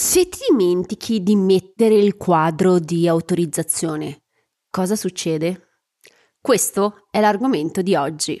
Se ti dimentichi di mettere il quadro di autorizzazione, cosa succede? Questo è l'argomento di oggi.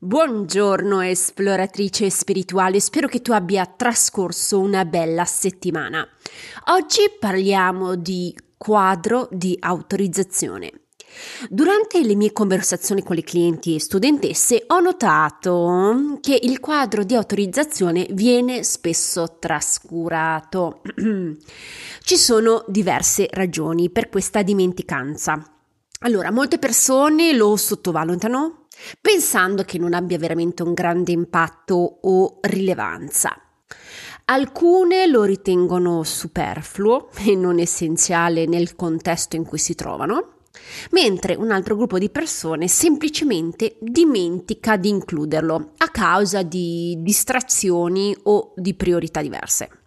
Buongiorno esploratrice spirituale, spero che tu abbia trascorso una bella settimana. Oggi parliamo di quadro di autorizzazione. Durante le mie conversazioni con le clienti e studentesse ho notato che il quadro di autorizzazione viene spesso trascurato. Ci sono diverse ragioni per questa dimenticanza. Allora, molte persone lo sottovalutano pensando che non abbia veramente un grande impatto o rilevanza. Alcune lo ritengono superfluo e non essenziale nel contesto in cui si trovano mentre un altro gruppo di persone semplicemente dimentica di includerlo a causa di distrazioni o di priorità diverse.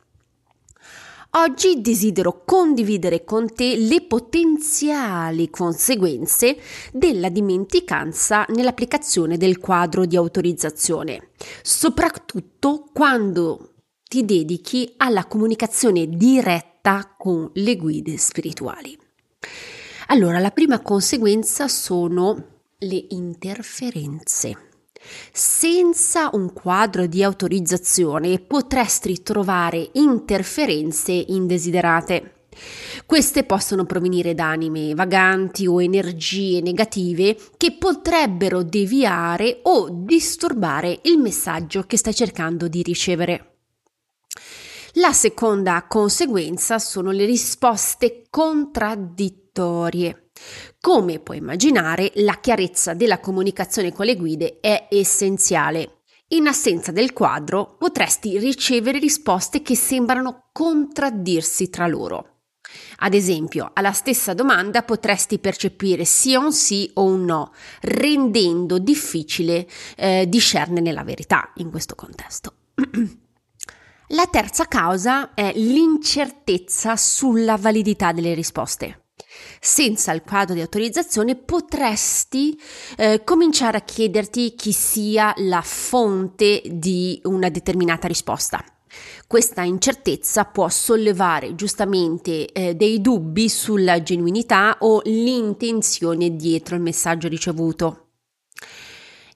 Oggi desidero condividere con te le potenziali conseguenze della dimenticanza nell'applicazione del quadro di autorizzazione, soprattutto quando ti dedichi alla comunicazione diretta con le guide spirituali. Allora, la prima conseguenza sono le interferenze. Senza un quadro di autorizzazione potresti trovare interferenze indesiderate. Queste possono provenire da anime vaganti o energie negative che potrebbero deviare o disturbare il messaggio che stai cercando di ricevere. La seconda conseguenza sono le risposte contraddittorie. Come puoi immaginare, la chiarezza della comunicazione con le guide è essenziale. In assenza del quadro potresti ricevere risposte che sembrano contraddirsi tra loro. Ad esempio, alla stessa domanda potresti percepire sia un sì o un no, rendendo difficile eh, discernere la verità in questo contesto. La terza causa è l'incertezza sulla validità delle risposte. Senza il quadro di autorizzazione potresti eh, cominciare a chiederti chi sia la fonte di una determinata risposta. Questa incertezza può sollevare giustamente eh, dei dubbi sulla genuinità o l'intenzione dietro il messaggio ricevuto.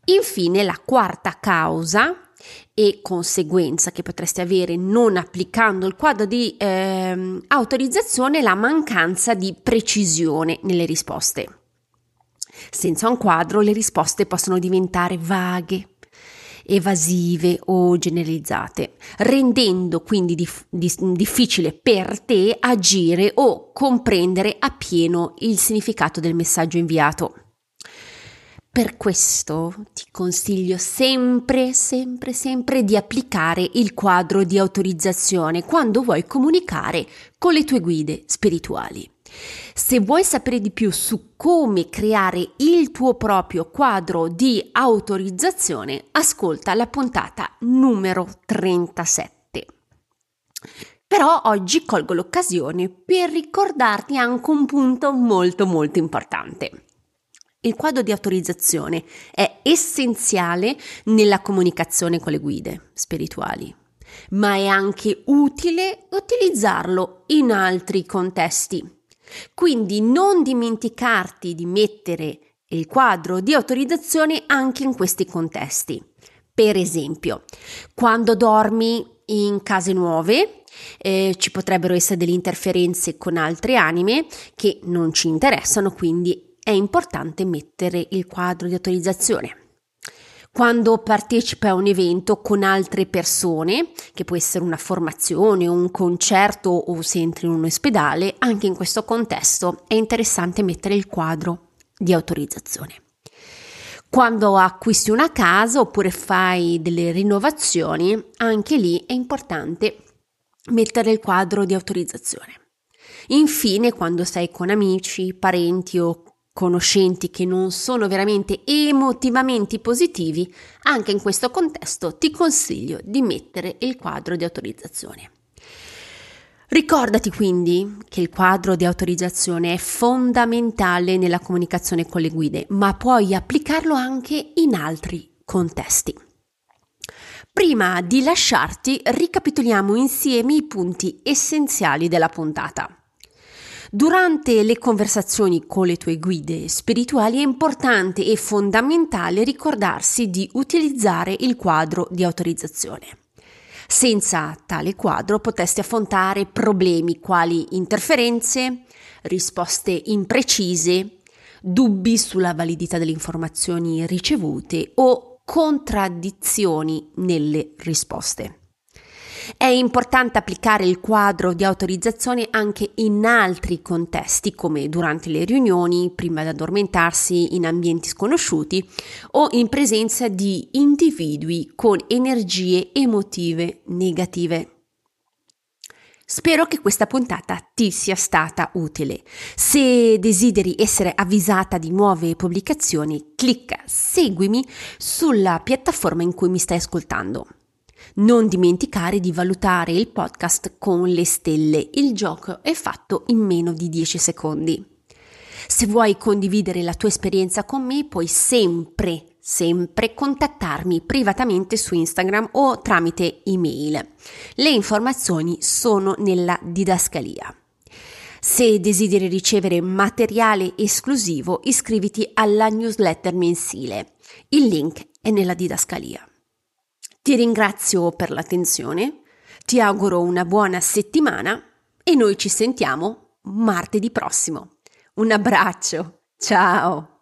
Infine, la quarta causa e conseguenza che potresti avere non applicando il quadro di eh, autorizzazione la mancanza di precisione nelle risposte. Senza un quadro le risposte possono diventare vaghe, evasive o generalizzate, rendendo quindi dif- difficile per te agire o comprendere appieno il significato del messaggio inviato. Per questo ti consiglio sempre, sempre, sempre di applicare il quadro di autorizzazione quando vuoi comunicare con le tue guide spirituali. Se vuoi sapere di più su come creare il tuo proprio quadro di autorizzazione, ascolta la puntata numero 37. Però oggi colgo l'occasione per ricordarti anche un punto molto molto importante. Il quadro di autorizzazione è essenziale nella comunicazione con le guide spirituali, ma è anche utile utilizzarlo in altri contesti. Quindi non dimenticarti di mettere il quadro di autorizzazione anche in questi contesti. Per esempio, quando dormi in case nuove, eh, ci potrebbero essere delle interferenze con altre anime che non ci interessano, quindi è importante mettere il quadro di autorizzazione. Quando partecipa a un evento con altre persone, che può essere una formazione, un concerto o se entri in un ospedale, anche in questo contesto è interessante mettere il quadro di autorizzazione. Quando acquisti una casa oppure fai delle rinnovazioni, anche lì è importante mettere il quadro di autorizzazione. Infine, quando sei con amici, parenti o conoscenti che non sono veramente emotivamente positivi, anche in questo contesto ti consiglio di mettere il quadro di autorizzazione. Ricordati quindi che il quadro di autorizzazione è fondamentale nella comunicazione con le guide, ma puoi applicarlo anche in altri contesti. Prima di lasciarti, ricapitoliamo insieme i punti essenziali della puntata. Durante le conversazioni con le tue guide spirituali è importante e fondamentale ricordarsi di utilizzare il quadro di autorizzazione. Senza tale quadro potresti affrontare problemi quali interferenze, risposte imprecise, dubbi sulla validità delle informazioni ricevute o contraddizioni nelle risposte. È importante applicare il quadro di autorizzazione anche in altri contesti, come durante le riunioni, prima di addormentarsi in ambienti sconosciuti o in presenza di individui con energie emotive negative. Spero che questa puntata ti sia stata utile. Se desideri essere avvisata di nuove pubblicazioni, clicca seguimi sulla piattaforma in cui mi stai ascoltando. Non dimenticare di valutare il podcast con le stelle. Il gioco è fatto in meno di 10 secondi. Se vuoi condividere la tua esperienza con me, puoi sempre, sempre contattarmi privatamente su Instagram o tramite email. Le informazioni sono nella didascalia. Se desideri ricevere materiale esclusivo, iscriviti alla newsletter mensile. Il link è nella didascalia. Ti ringrazio per l'attenzione, ti auguro una buona settimana e noi ci sentiamo martedì prossimo. Un abbraccio, ciao!